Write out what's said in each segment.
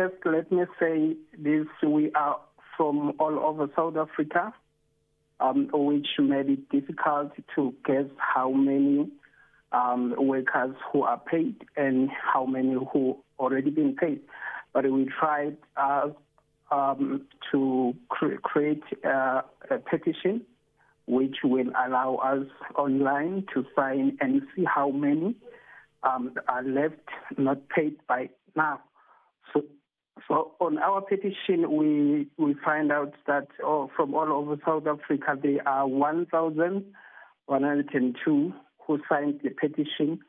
first, let me say this: we are from all over South Africa, um, which made it difficult to guess how many um, workers who are paid and how many who already been paid. But we tried uh, um, to cre- create uh, a petition which will allow us online to sign and see how many um, are left not paid by now. So, on our petition, we we find out that oh, from all over South Africa there are 1,102 who signed the petition,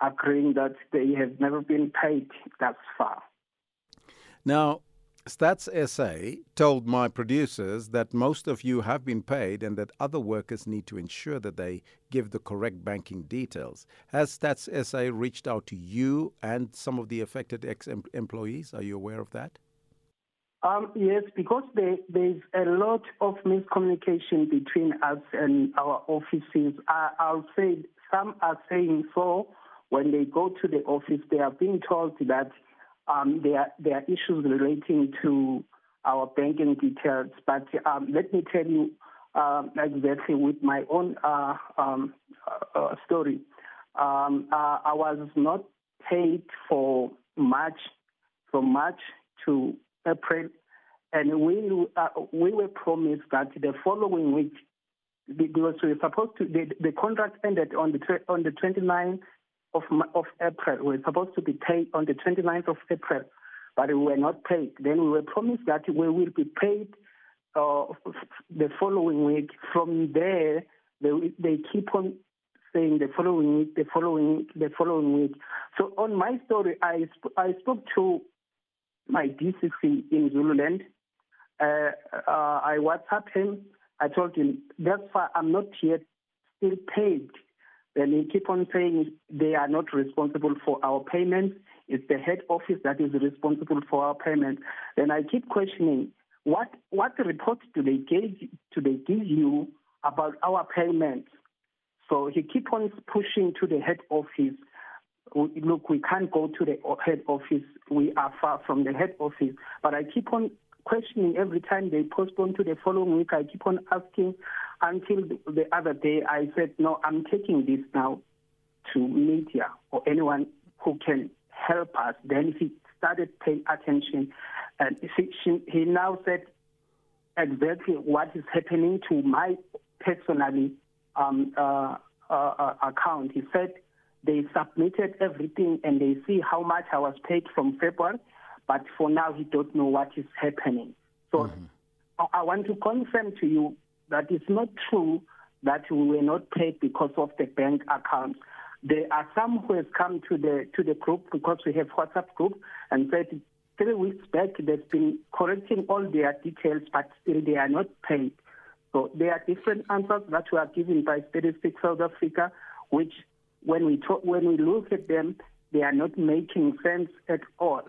agreeing that they have never been paid thus far. Now, Stats SA told my producers that most of you have been paid and that other workers need to ensure that they give the correct banking details. Has Stats SA reached out to you and some of the affected ex employees? Are you aware of that? Um, yes, because there, there's a lot of miscommunication between us and our offices. I, I'll say some are saying so when they go to the office, they are being told that um, there, there are issues relating to our banking details. But um, let me tell you um, exactly with my own uh, um, uh, uh, story. Um, uh, I was not paid for March, from March to April, and we uh, we were promised that the following week, because we were supposed to, the, the contract ended on the on the 29th of, of April. We were supposed to be paid on the 29th of April, but we were not paid. Then we were promised that we will be paid uh, the following week. From there, they, they keep on saying the following week, the following week, the following week. So on my story, I, sp- I spoke to my DCC in Zululand. Uh, uh, I WhatsApped him. I told him, that's why I'm not yet still paid then he keep on saying they are not responsible for our payments. It's the head office that is responsible for our payments. Then I keep questioning what what report do they give do they give you about our payments? So he keep on pushing to the head office. Look, we can't go to the head office. We are far from the head office. But I keep on questioning every time they postpone to the following week. I keep on asking until the other day. I said, no, I'm taking this now to media or anyone who can help us. Then he started paying attention, and he now said exactly what is happening to my personally um, uh, uh, uh, account. He said they submitted everything and they see how much I was paid from February but for now he don't know what is happening. So mm-hmm. I, I want to confirm to you that it's not true that we were not paid because of the bank account. There are some who have come to the to the group because we have WhatsApp group and said three weeks back they've been correcting all their details, but still they are not paid. So there are different answers that were given by Statistics South Africa, which when we talk, when we look at them, they are not making sense at all.